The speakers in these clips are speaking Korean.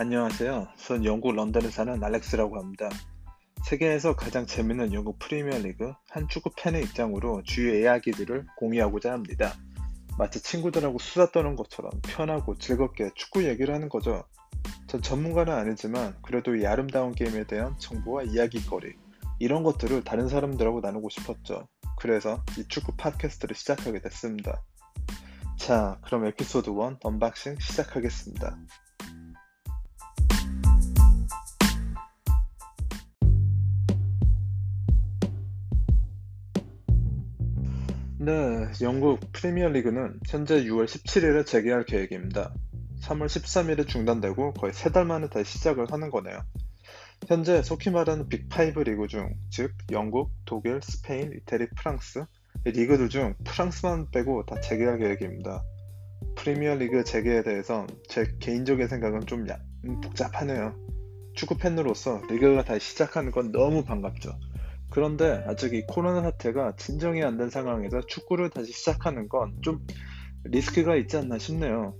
안녕하세요. 전 영국 런던에 사는 알렉스라고 합니다. 세계에서 가장 재밌는 영국 프리미어 리그 한 축구 팬의 입장으로 주요 이야기들을 공유하고자 합니다. 마치 친구들하고 수다 떠는 것처럼 편하고 즐겁게 축구 얘기를 하는 거죠. 전 전문가는 아니지만 그래도 이 아름다운 게임에 대한 정보와 이야기거리 이런 것들을 다른 사람들하고 나누고 싶었죠. 그래서 이 축구 팟캐스트를 시작하게 됐습니다. 자, 그럼 에피소드 1 unboxing 시작하겠습니다. 네, 영국 프리미어 리그는 현재 6월 17일에 재개할 계획입니다. 3월 13일에 중단되고 거의 3달 만에 다시 시작을 하는 거네요. 현재 흔히 말하는 big 5 리그 중, 즉 영국, 독일, 스페인, 이태리, 프랑스 이 리그들 중 프랑스만 빼고 다 재개할 계획입니다. 프리미어 리그 재개에 대해서 제 개인적인 생각은 좀 음, 복잡하네요. 축구 팬으로서 리그가 다시 시작하는 건 너무 반갑죠. 그런데 아직 이 코로나 사태가 진정이 안 된 상황에서 축구를 다시 시작하는 건 좀 리스크가 있지 않나 싶네요.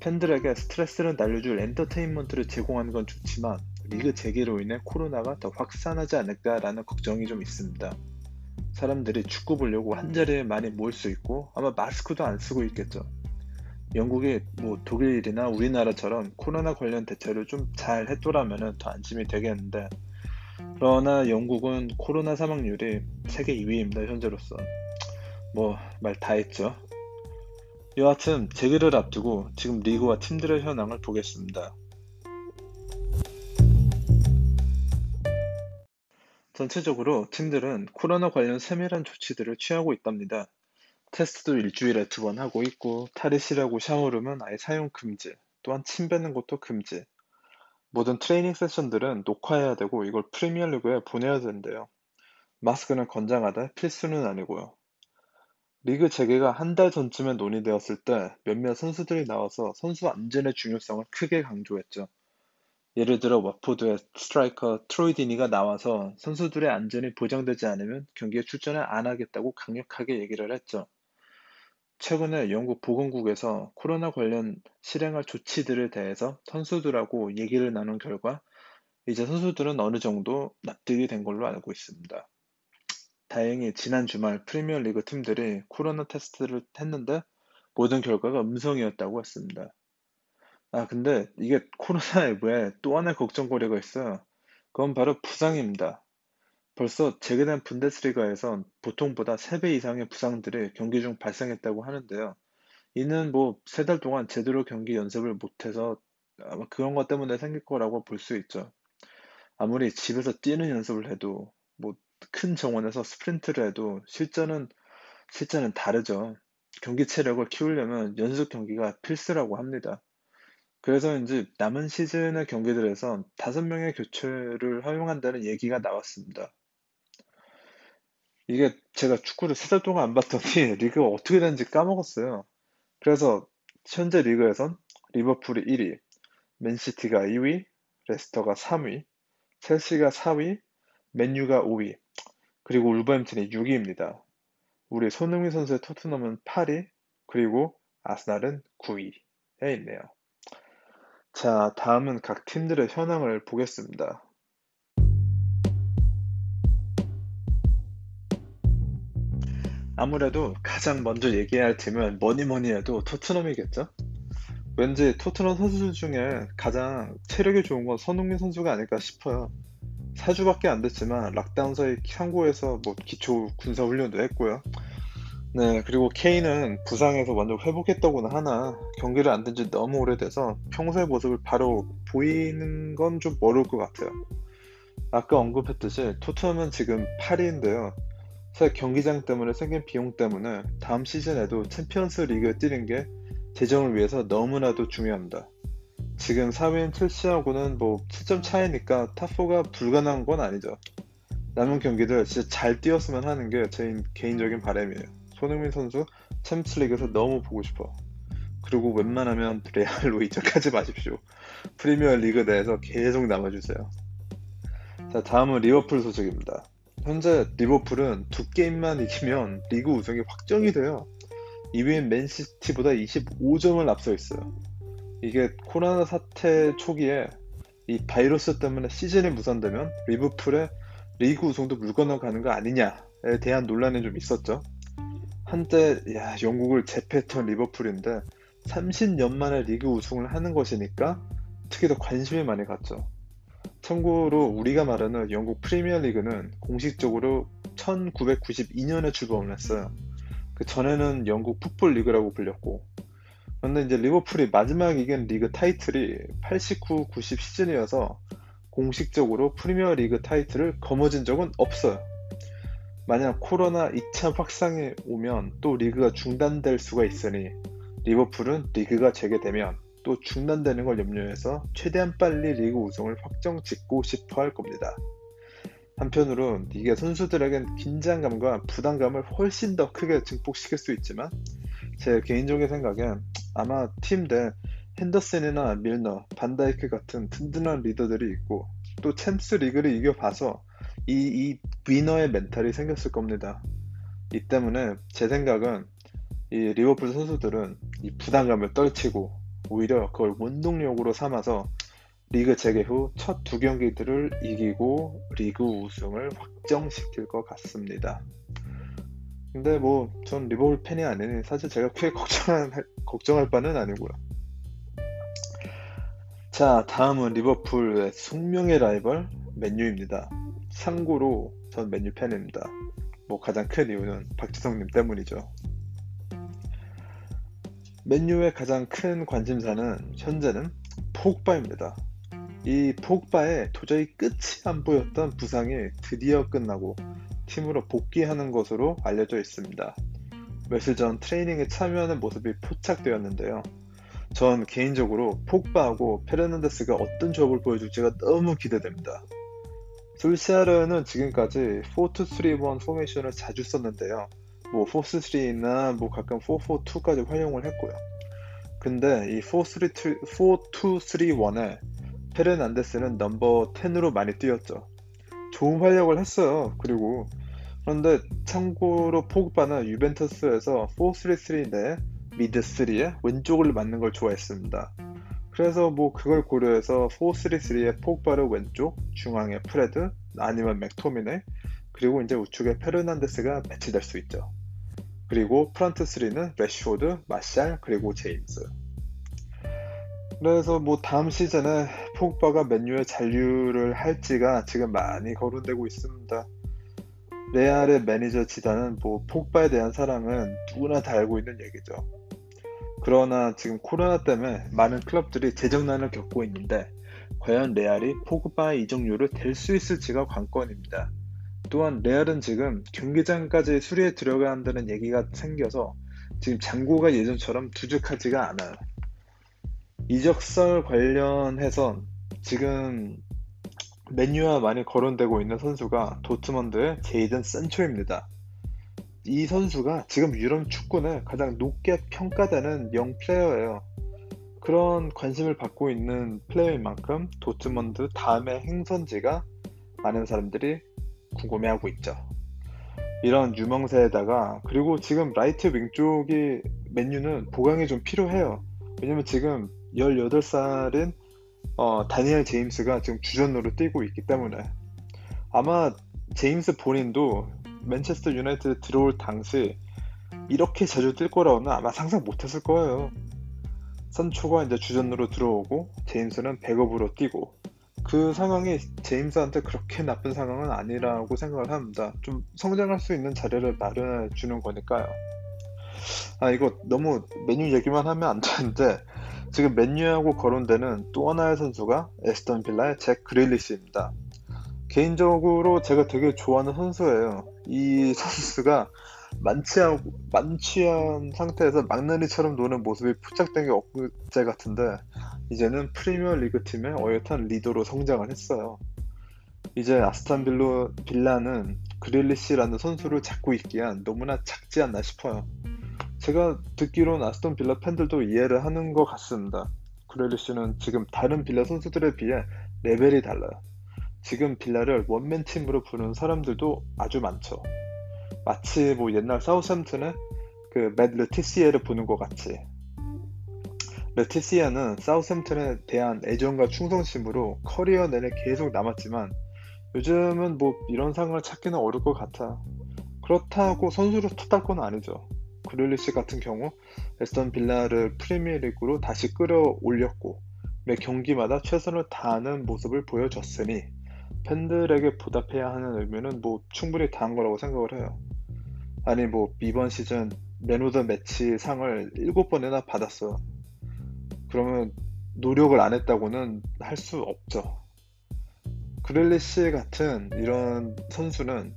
팬들에게 스트레스를 날려줄 엔터테인먼트를 제공하는 건 좋지만 리그 재개로 인해 코로나가 더 확산하지 않을까라는 걱정이 좀 있습니다. 사람들이 축구 보려고 한 자리에 많이 모일 수 있고 아마 마스크도 안 쓰고 있겠죠. 영국이 뭐 독일이나 우리나라처럼 코로나 관련 대처를 좀 잘 했더라면 더 안심이 되겠는데 그러나 영국은 코로나 사망률이 세계 2위입니다, 현재로서. 뭐, 말 다 했죠. 여하튼, 재개를 앞두고 지금 리그와 팀들의 현황을 보겠습니다. 전체적으로 팀들은 코로나 관련 세밀한 조치들을 취하고 있답니다. 테스트도 일주일에 두 번 하고 있고, 탈의실하고 샤워룸은 아예 사용 금지, 또한 침 뱉는 것도 금지, 모든 트레이닝 세션들은 녹화해야 되고 이걸 프리미어 리그에 보내야 된대요. 마스크는 권장하되 필수는 아니고요. 리그 재개가 한 달 전쯤에 논의되었을 때 몇몇 선수들이 나와서 선수 안전의 중요성을 크게 강조했죠. 예를 들어 와포드의 스트라이커 트로이 디니가 나와서 선수들의 안전이 보장되지 않으면 경기에 출전을 안 하겠다고 강력하게 얘기를 했죠. 최근에 영국 보건국에서 코로나 관련 실행할 조치들에 대해서 선수들하고 얘기를 나눈 결과 이제 선수들은 어느 정도 납득이 된 걸로 알고 있습니다. 다행히 지난 주말 프리미어 리그 팀들이 코로나 테스트를 했는데 모든 결과가 음성이었다고 했습니다. 아, 근데 이게 코로나에 왜또 하나의 걱정거리가 있어요. 그건 바로 부상입니다. 벌써 재개된 분데스리가에선 보통보다 3배 이상의 부상들이 경기 중 발생했다고 하는데요. 이는 뭐 세 달 동안 제대로 경기 연습을 못해서 아마 그런 것 때문에 생길 거라고 볼 수 있죠. 아무리 집에서 뛰는 연습을 해도 뭐 큰 정원에서 스프린트를 해도 실전은 실전은 다르죠. 경기 체력을 키우려면 연습 경기가 필수라고 합니다. 그래서인지 남은 시즌의 경기들에서 다섯 명의 교체를 허용한다는 얘기가 나왔습니다. 이게 제가 축구를 세 달 동안 안 봤더니 리그가 어떻게 되는지 까먹었어요. 그래서 현재 리그에선 리버풀이 1위, 맨시티가 2위, 레스터가 3위, 첼시가 4위, 맨유가 5위, 그리고 울버햄튼이 6위입니다. 우리 손흥민 선수의 토트넘은 8위, 그리고 아스날은 9위에 있네요. 자, 다음은 각 팀들의 현황을 보겠습니다. 아무래도 가장 먼저 얘기해야 할 팀은 뭐니 뭐니 해도 토트넘이겠죠? 왠지 토트넘 선수들 중에 가장 체력이 좋은 건 손흥민 선수가 아닐까 싶어요. 4주밖에 안 됐지만 lockdown 사이 한국에서 뭐 기초 군사 훈련도 했고요. 네, 그리고 케인은 부상에서 완전 회복했다고는 하나 경기를 안 뛴 지 너무 오래돼서 평소의 모습을 바로 보이는 건좀 어려울 것 같아요. 아까 언급했듯이 토트넘은 지금 8위인데요. 새 경기장 때문에 생긴 비용 때문에 다음 시즌에도 챔피언스 리그에 뛰는 게 재정을 위해서 너무나도 중요합니다. 지금 4위인 첼시하고는 뭐 7점 차이니까 top 4가 불가능한 건 아니죠. 남은 경기들 진짜 잘 뛰었으면 하는 게 제 개인적인 바람이에요. 손흥민 선수 챔스 리그에서 너무 보고 싶어. 그리고 웬만하면 레알로 이적하지 마십시오. 프리미어 리그 내에서 계속 남아주세요. 자, 다음은 리버풀 소식입니다. 현재 리버풀은 두 게임만 이기면 리그 우승이 확정이 돼요. 2위인 맨시티보다 25점을 앞서 있어요. 이게 코로나 사태 초기에 이 바이러스 때문에 시즌이 무산되면 리버풀의 리그 우승도 물 건너가는 거 아니냐에 대한 논란이 좀 있었죠. 한때 야, 영국을 재패했던 리버풀인데 30년 만에 리그 우승을 하는 것이니까 특히 더 관심이 많이 갔죠. 참고로 우리가 말하는 영국 프리미어 리그는 공식적으로 1992년에 출범을 했어요. 그 전에는 영국 풋볼 리그라고 불렸고 그런데 이제 리버풀이 마지막 이긴 리그 타이틀이 89, 90 시즌이어서 공식적으로 프리미어 리그 타이틀을 거머쥔 적은 없어요. 만약 코로나 2차 확산이 오면 또 리그가 중단될 수가 있으니 리버풀은 리그가 재개되면 또 중단되는 걸 염려해서 최대한 빨리 리그 우승을 확정 짓고 싶어 할 겁니다. 한편으로 이게 선수들에겐 긴장감과 부담감을 훨씬 더 크게 증폭시킬 수 있지만 제 개인적인 생각엔 아마 팀 내 핸더슨이나 밀너, 반다이크 같은 든든한 리더들이 있고 또 챔스 리그를 이겨봐서 이, 이 위너의 멘탈이 생겼을 겁니다. 이 때문에 제 생각은 이 리버풀 선수들은 이 부담감을 떨치고 오히려 그걸 원동력으로 삼아서 리그 재개 후 첫 두 경기들을 이기고 리그 우승을 확정시킬 것 같습니다. 근데 뭐 전 리버풀 팬이 아니니 사실 제가 크게 걱정할, 걱정할 바는 아니고요. 자, 다음은 리버풀의 숙명의 라이벌 맨유입니다. 참고로 전 맨유 팬입니다. 뭐 가장 큰 이유는 박지성님 때문이죠. 맨유의 가장 큰 관심사는 현재는 포그바입니다. 이 포그바의 도저히 끝이 안 보였던 부상이 드디어 끝나고 팀으로 복귀하는 것으로 알려져 있습니다. 며칠 전 트레이닝에 참여하는 모습이 포착되었는데요. 전 개인적으로 포그바하고 페르난데스가 어떤 조합을 보여줄지가 너무 기대됩니다. 솔시아르는 지금까지 4-2-3-1 포메이션을 자주 썼는데요. 뭐 4-3-3나 뭐 가끔 4-4-2까지 활용을 했고요. 근데 이 4-2-3-1에 페르난데스는 number 10으로 많이 뛰었죠. 좋은 활약을 했어요. 그리고 그런데 참고로 포그바는 유벤투스에서 4-3-3 내 mid 3에 왼쪽을 맡는 걸 좋아했습니다. 그래서 뭐 그걸 고려해서 4-3-3에 포그바를 왼쪽, 중앙에 프레드, 아니면 맥토미네, 그리고 이제 우측에 페르난데스가 배치될 수 있죠. 그리고 front 3는 레시포드, 마샬, 그리고 제임스. 그래서 뭐 다음 시즌에 포그바가 맨유에 잔류를 할지가 지금 많이 거론되고 있습니다. 레알의 매니저 지단은 뭐 포그바에 대한 사랑은 누구나 다 알고 있는 얘기죠. 그러나 지금 코로나 때문에 많은 클럽들이 재정난을 겪고 있는데 과연 레알이 포그바의 이적료를 댈 수 있을지가 관건입니다. 또한 레알은 지금 경기장까지 수리에 들어가야 한다는 얘기가 생겨서 지금 잔고가 예전처럼 두둑하지가 않아요. 이적설 관련해선 지금 맨유와 많이 거론되고 있는 선수가 도트먼드의 제이든 센초입니다. 이 선수가 지금 유럽 축구 내 가장 높게 평가되는 영 플레이어예요. 그런 관심을 받고 있는 플레이어인 만큼 도트먼드 다음의 행선지가 많은 사람들이 궁금해하고 있죠. 이런 유명세에다가 그리고 지금 라이트 윙 쪽이 맨유는 보강이 좀 필요해요. 왜냐면 지금 18살인 어, 다니엘 제임스가 지금 주전으로 뛰고 있기 때문에 아마 제임스 본인도 맨체스터 유나이티드 들어올 당시 이렇게 자주 뛸 거라고는 아마 상상 못했을 거예요. 선초가 이제 주전으로 들어오고 제임스는 백업으로 뛰고 그 상황이 제임스한테 그렇게 나쁜 상황은 아니라고 생각을 합니다. 좀 성장할 수 있는 자리를 마련해 주는 거니까요. 아 이거 너무 메뉴 얘기만 하면 안 되는데 지금 맨유하고 거론되는 또 하나의 선수가 에스턴 빌라의 잭 그릴리시입니다. 개인적으로 제가 되게 좋아하는 선수예요. 이 선수가 만취한, 만취한 상태에서 막내리처럼 노는 모습이 포착된 게 엊그제 같은데 이제는 프리미어 리그 팀의 어엿한 리더로 성장을 했어요. 이제 아스탄 빌로, 빌라는 그릴리시라는 선수를 잡고 있기엔 너무나 작지 않나 싶어요. 제가 듣기로는 아스톤 빌라 팬들도 이해를 하는 것 같습니다. 그렐리시는 지금 다른 빌라 선수들에 비해 레벨이 달라요. 지금 빌라를 원맨 팀으로 부르는 사람들도 아주 많죠. 마치 뭐 옛날 사우샘튼의 그 맷 르티시에를 보는 것 같이. 레티시아는 사우샘튼에 대한 애정과 충성심으로 커리어 내내 계속 남았지만 요즘은 뭐 이런 상황을 찾기는 어려울 것 같아. 그렇다고 선수를 탓할 건 아니죠. 그릴리시 같은 경우 에스턴 빌라를 프리미어리그로 다시 끌어올렸고 매 경기마다 최선을 다하는 모습을 보여줬으니 팬들에게 보답해야 하는 의미는 뭐 충분히 다한 거라고 생각을 해요. 아니 뭐 이번 시즌 맨오더 매치 상을 7번이나 받았어. 그러면 노력을 안 했다고는 할 수 없죠. 그릴리시 같은 이런 선수는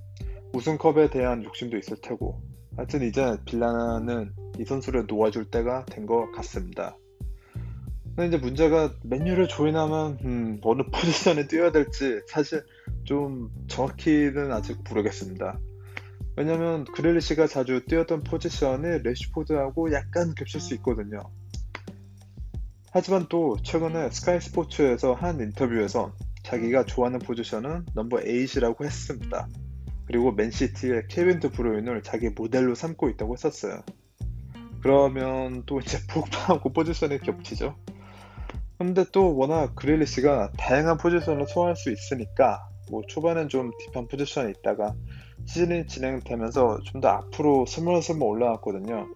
우승컵에 대한 욕심도 있을 테고 하여튼 이제 빌라는 이 선수를 놓아줄 때가 된 것 같습니다. 근데 이제 문제가 맨유를 join하면 음, 어느 포지션에 뛰어야 될지 사실 좀 정확히는 아직 모르겠습니다. 왜냐면 그릴리시가 자주 뛰었던 포지션이 레시포드하고 약간 겹칠 수 있거든요. 하지만 또 최근에 스카이 스포츠에서 한 인터뷰에서 자기가 좋아하는 포지션은 넘버 8이라고 했습니다. 그리고 맨시티의 케빈 드 브루인을 자기 모델로 삼고 있다고 했었어요. 그러면 또 이제 포그바하고 포지션이 겹치죠. 근데 또 워낙 그릴리시가 다양한 포지션을 소화할 수 있으니까 뭐 초반엔 좀 deep한 포지션에 있다가 시즌이 진행되면서 좀 더 앞으로 스물스물 올라왔거든요.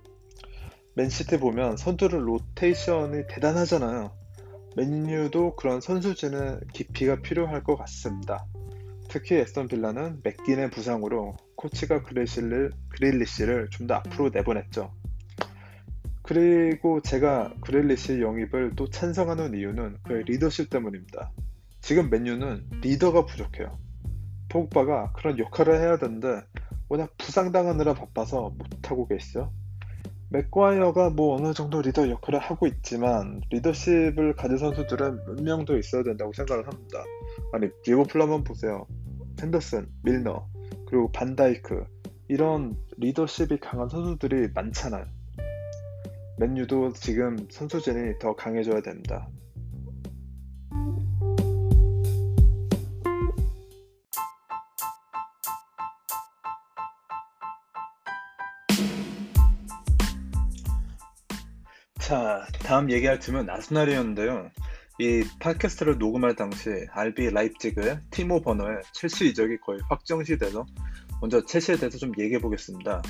맨시티 보면 선수들 로테이션이 대단하잖아요. 맨유도 그런 선수진의 깊이가 필요할 것 같습니다. 특히 에스턴 빌라는 맥긴의 부상으로 코치가 그레실를, 그릴리시를 좀 더 앞으로 내보냈죠. 그리고 제가 그릴리시 영입을 또 찬성하는 이유는 그의 리더십 때문입니다. 지금 맨유는 리더가 부족해요. 포그바가 그런 역할을 해야 되는데 워낙 부상당하느라 바빠서 못하고 계시죠. 맥과이어가 뭐 어느 정도 리더 역할을 하고 있지만 리더십을 가진 선수들은 더 있어야 된다고 생각을 합니다. 아니 리버풀 한번 보세요. 핸더슨, 밀너, 그리고 반다이크 이런 리더십이 강한 선수들이 많잖아요. 맨유도 지금 선수진이 더 강해져야 됩니다. 자, 다음 얘기할 팀은 아스날이었는데요. 이 팟캐스트를 녹음할 당시 RB 라이프지그의 티모 버너의 첼시 이적이 거의 확정시 돼서 먼저 첼시에 대해서 좀 얘기해 보겠습니다.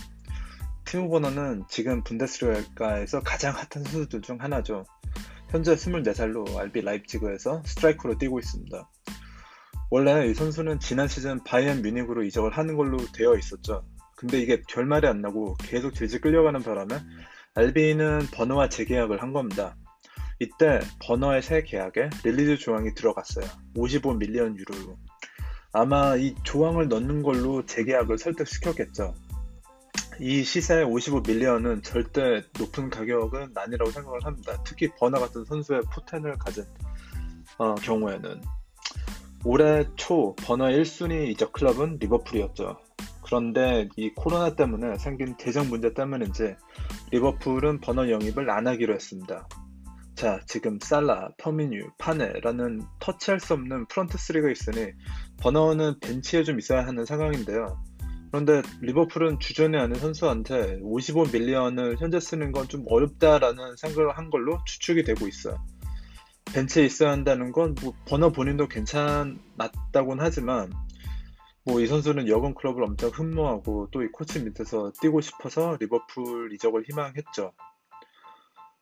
티모 버너는 지금 분데스리가에서 가장 핫한 선수들 중 하나죠. 현재 24살로 RB 라이프지그에서 스트라이커로 뛰고 있습니다. 원래 이 선수는 지난 시즌 바이엔 뮤닉으로 이적을 하는 걸로 되어 있었죠. 근데 이게 결말이 안 나고 계속 질질 끌려가는 바람에 RB는 버너와 재계약을 한 겁니다. 이때 버너의 새 계약에 release 조항이 들어갔어요. 55 밀리언 유로로. 아마 이 조항을 넣는 걸로 재계약을 설득시켰겠죠. 이 시세 55 밀리언은 절대 높은 가격은 아니라고 생각을 합니다. 특히 버너 같은 선수의 포텐을 가진 어, 경우에는 올해 초 버너 1순위 이적 클럽은 리버풀이었죠. 그런데 이 코로나 때문에 생긴 재정 문제 때문인지 리버풀은 버너 영입을 안 하기로 했습니다. 자, 지금 살라, 퍼미뉴, 마네라는 터치할 수 없는 front 3가 있으니 버너는 벤치에 좀 있어야 하는 상황인데요. 그런데 리버풀은 주전이 아닌 선수한테 55 million을 현재 쓰는 건 좀 어렵다라는 생각을 한 걸로 추측이 되고 있어요. 벤치에 있어야 한다는 건 뭐 버너 본인도 괜찮았다곤 하지만 뭐 이 선수는 여겐 클롭을 엄청 흠모하고 또 이 코치 밑에서 뛰고 싶어서 리버풀 이적을 희망했죠.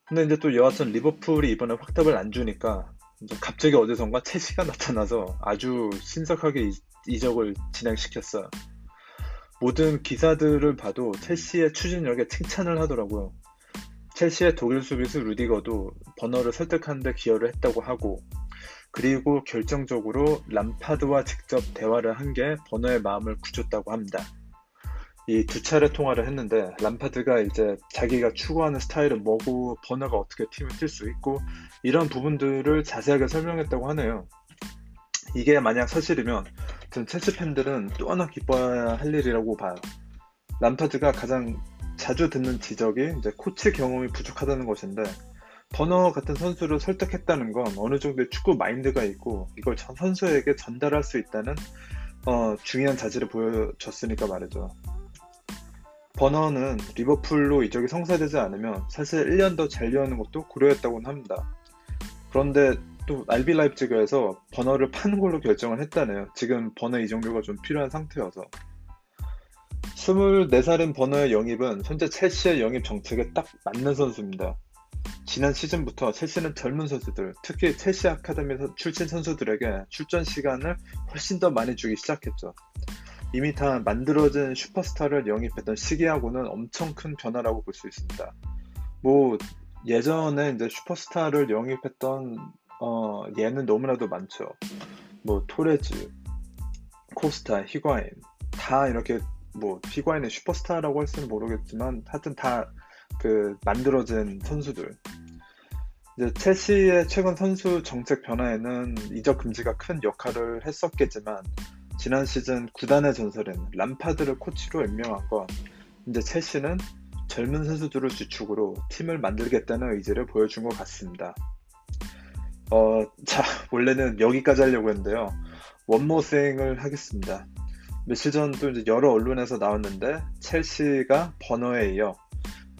근데 이제 또 여하튼 리버풀이 이번에 확답을 안 주니까 갑자기 어디선가 채시가 나타나서 아주 신속하게 이적을 진행시켰어요. 모든 기사들을 봐도 첼시의 추진력에 칭찬을 하더라고요. 첼시의 독일 수비수 루디거도 버너를 설득하는데 기여를 했다고 하고 그리고 결정적으로 람파드와 직접 대화를 한 게 버너의 마음을 굳혔다고 합니다. 이 두 차례 통화를 했는데 람파드가 이제 자기가 추구하는 스타일은 뭐고 버너가 어떻게 팀을 뛸 수 있고 이런 부분들을 자세하게 설명했다고 하네요. 이게 만약 사실이면 전 첼시 팬들은 또 하나 기뻐해야 할 일이라고 봐요. 람파드가 가장 자주 듣는 지적이 이제 코치 경험이 부족하다는 것인데 버너 같은 선수를 설득했다는 건 어느 정도의 축구 마인드가 있고 이걸 전 선수에게 전달할 수 있다는 어, 중요한 자질을 보여줬으니까 말이죠. 버너는 리버풀로 이적이 성사되지 않으면 사실 1년 더 잔류하는 것도 고려했다고는 합니다. 그런데 또 RB 라이프지그에서 버너를 파는 걸로 결정을 했다네요. 지금 버너 이적료가 좀 필요한 상태여서. 24살인 버너의 영입은 현재 첼시의 영입 정책에 딱 맞는 선수입니다. 지난 시즌부터 첼시는 젊은 선수들, 특히 첼시 아카데미에서 출신 선수들에게 출전 시간을 훨씬 더 많이 주기 시작했죠. 이미 다 만들어진 슈퍼스타를 영입했던 시기하고는 엄청 큰 변화라고 볼 수 있습니다. 뭐 예전에 이제 슈퍼스타를 영입했던 어, 예는 너무나도 많죠. 뭐 토레즈, 코스타, 히과인 다 이렇게 뭐 히과인의 슈퍼스타라고 할 수는 모르겠지만 하여튼 다 그 만들어진 선수들 이제 첼시의 최근 선수 정책 변화에는 이적 금지가 큰 역할을 했었겠지만 지난 시즌 구단의 전설인 람파드를 코치로 임명한 건 이제 첼시는 젊은 선수들을 주축으로 팀을 만들겠다는 의지를 보여준 것 같습니다. 어, 자, 원래는 여기까지 하려고 했는데요. 원모생을 하겠습니다. 며칠 전 또 이제 여러 언론에서 나왔는데 첼시가 버너에 이어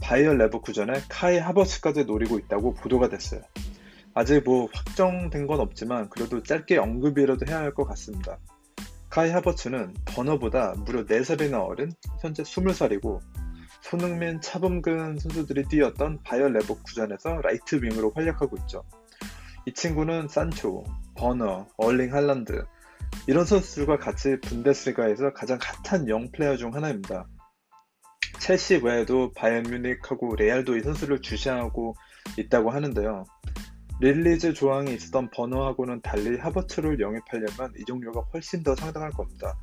바이어 레버쿠젠의 카이 하버츠까지 노리고 있다고 보도가 됐어요. 아직 뭐 확정된 건 없지만 그래도 짧게 언급이라도 해야 할 것 같습니다. 카이 하버츠는 버너보다 무려 4살이나 어린 현재 20살이고 손흥민, 차범근 선수들이 뛰었던 바이어 레버쿠젠에서 라이트 윙으로 활약하고 있죠. 이 친구는 산초, 버너, 얼링 할란드 이런 선수들과 같이 분데스리가에서 가장 핫한 young player 중 하나입니다. 첼시 외에도 바이언 뮤닉하고 레알도 이 선수를 주시하고 있다고 하는데요. release 조항이 있었던 버너하고는 달리 하버츠를 영입하려면 이적료가 훨씬 더 상당할 겁니다.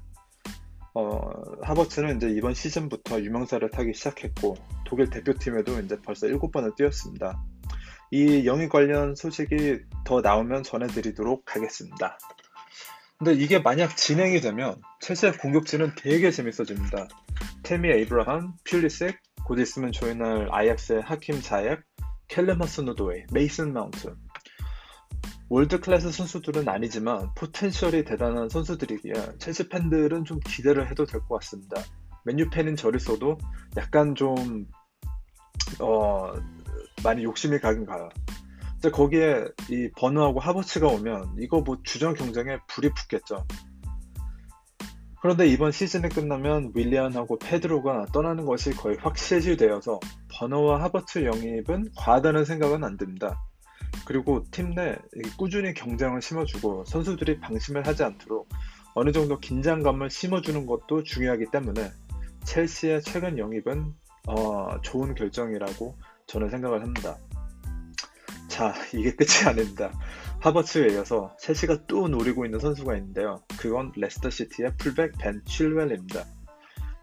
어, 하버츠는 이제 이번 시즌부터 유명세를 타기 시작했고 독일 대표팀에도 이제 벌써 7번을 뛰었습니다. 이 영입 관련 소식이 더 나오면 전해드리도록 하겠습니다. 근데 이게 만약 진행이 되면 첼시의 공격진은 되게 재밌어집니다. 테미 에이브라함, 퓰리식, 곧 있으면 join할 아약스의 하킴 자옕, 캘럼 허드슨 오도이, 메이슨 마운트. world class 선수들은 아니지만 potential이 대단한 선수들이기에 첼시 팬들은 좀 기대를 해도 될 것 같습니다. 맨유 팬인 저로서도 약간 좀 어, 많이 욕심이 가긴 가요. 근데 거기에 이 버너하고 하버츠가 오면 이거 뭐 주전 경쟁에 불이 붙겠죠. 그런데 이번 시즌이 끝나면 윌리안하고 페드로가 떠나는 것이 거의 확실시되어서 버너와 하버츠 영입은 과하다는 생각은 안 듭니다. 그리고 팀 내 꾸준히 경쟁을 심어주고 선수들이 방심을 하지 않도록 어느 정도 긴장감을 심어주는 것도 중요하기 때문에 첼시의 최근 영입은 어, 좋은 결정이라고 저는 생각을 합니다. 자, 이게 끝이 아닙니다. 하버츠에 이어서 첼시가 또 노리고 있는 선수가 있는데요. 그건 레스터 시티의 풀백 벤 칠웰입니다.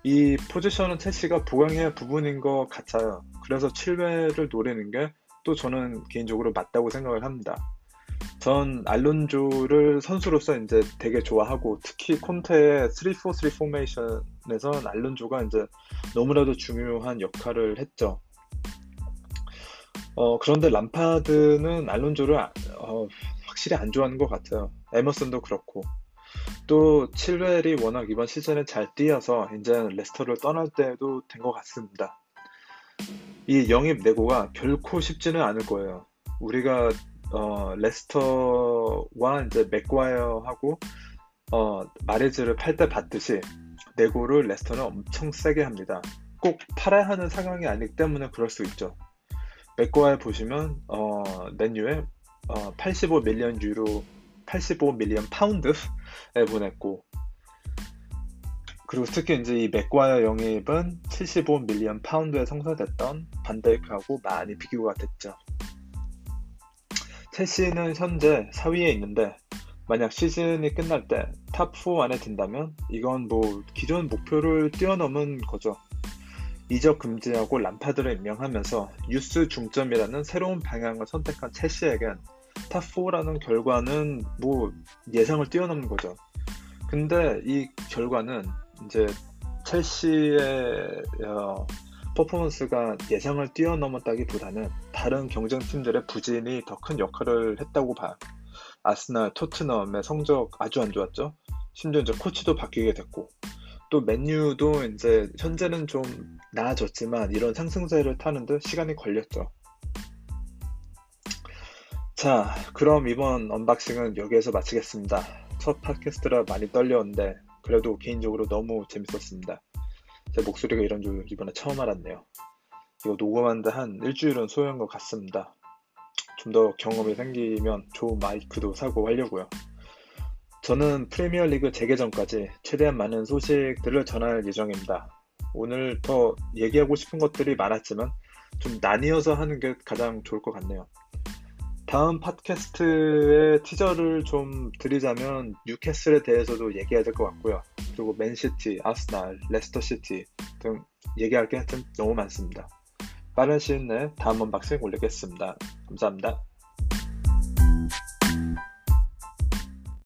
이 포지션은 첼시가 보강해야 부분인 것 같아요. 그래서 칠웰을 노리는 게 또 저는 개인적으로 맞다고 생각을 합니다. 전 알론조를 선수로서 이제 되게 좋아하고 특히 콘테의 3-4-3 포메이션에선 알론조가 이제 너무나도 중요한 역할을 했죠. 어, 그런데 람파드는 알론조를 어, 확실히 안 좋아하는 것 같아요. 에머슨도 그렇고. 또 칠웰이 워낙 이번 시즌에 잘 뛰어서 이제 레스터를 떠날 때도 된 것 같습니다. 이 영입 내고가 결코 쉽지는 않을 거예요. 우리가 어, 레스터와 이제 맥과이어하고 어, 마레즈를 팔 때 봤듯이 네고를 레스터는 엄청 세게 합니다. 꼭 팔아야 하는 상황이 아니기 때문에 그럴 수 있죠. 맥과이어 보시면 어, 맨유에 어, 85 million 유로, 85 million 파운드에 보냈고 그리고 특히 이제 이 맥과이어 영입은 75 million 파운드에 성사됐던 반데이크하고 많이 비교가 됐죠. 첼시는 현재 4위에 있는데 만약 시즌이 끝날 때 top4 안에 든다면 이건 뭐 기존 목표를 뛰어넘은 거죠. 이적 금지하고 람파드를 임명하면서 유스 중점이라는 새로운 방향을 선택한 첼시에겐 top4라는 결과는 뭐 예상을 뛰어넘는 거죠. 근데 이 결과는 이제 첼시의 어, 퍼포먼스가 예상을 뛰어넘었다기보다는 다른 경쟁 팀들의 부진이 더 큰 역할을 했다고 봐요. 아스날, 토트넘의 성적 아주 안 좋았죠. 심지어 이제 코치도 바뀌게 됐고 또 맨유도 이제 현재는 좀 나아졌지만 이런 상승세를 타는데 시간이 걸렸죠. 자, 그럼 이번 언박싱은 여기에서 마치겠습니다. 첫 팟캐스트라 많이 떨려는데 그래도 개인적으로 너무 재밌었습니다. 제 목소리가 이런 줄 이번에 처음 알았네요. 이거 녹음하는데 한 일주일은 소요한 것 같습니다. 좀 더 경험이 생기면 좋은 마이크도 사고 하려고요. 저는 프리미어리그 재개전까지 최대한 많은 소식들을 전할 예정입니다. 오늘 더 얘기하고 싶은 것들이 많았지만 좀 나뉘어서 하는 게 가장 좋을 것 같네요. 다음 팟캐스트의 티저를 좀 드리자면 뉴캐슬에 대해서도 얘기해야 될 것 같고요. 그리고 맨시티, 아스날, 레스터시티 등 얘기할 게 하여튼 너무 많습니다. 빠른 시일 내에 다음 언박싱 올리겠습니다. 감사합니다.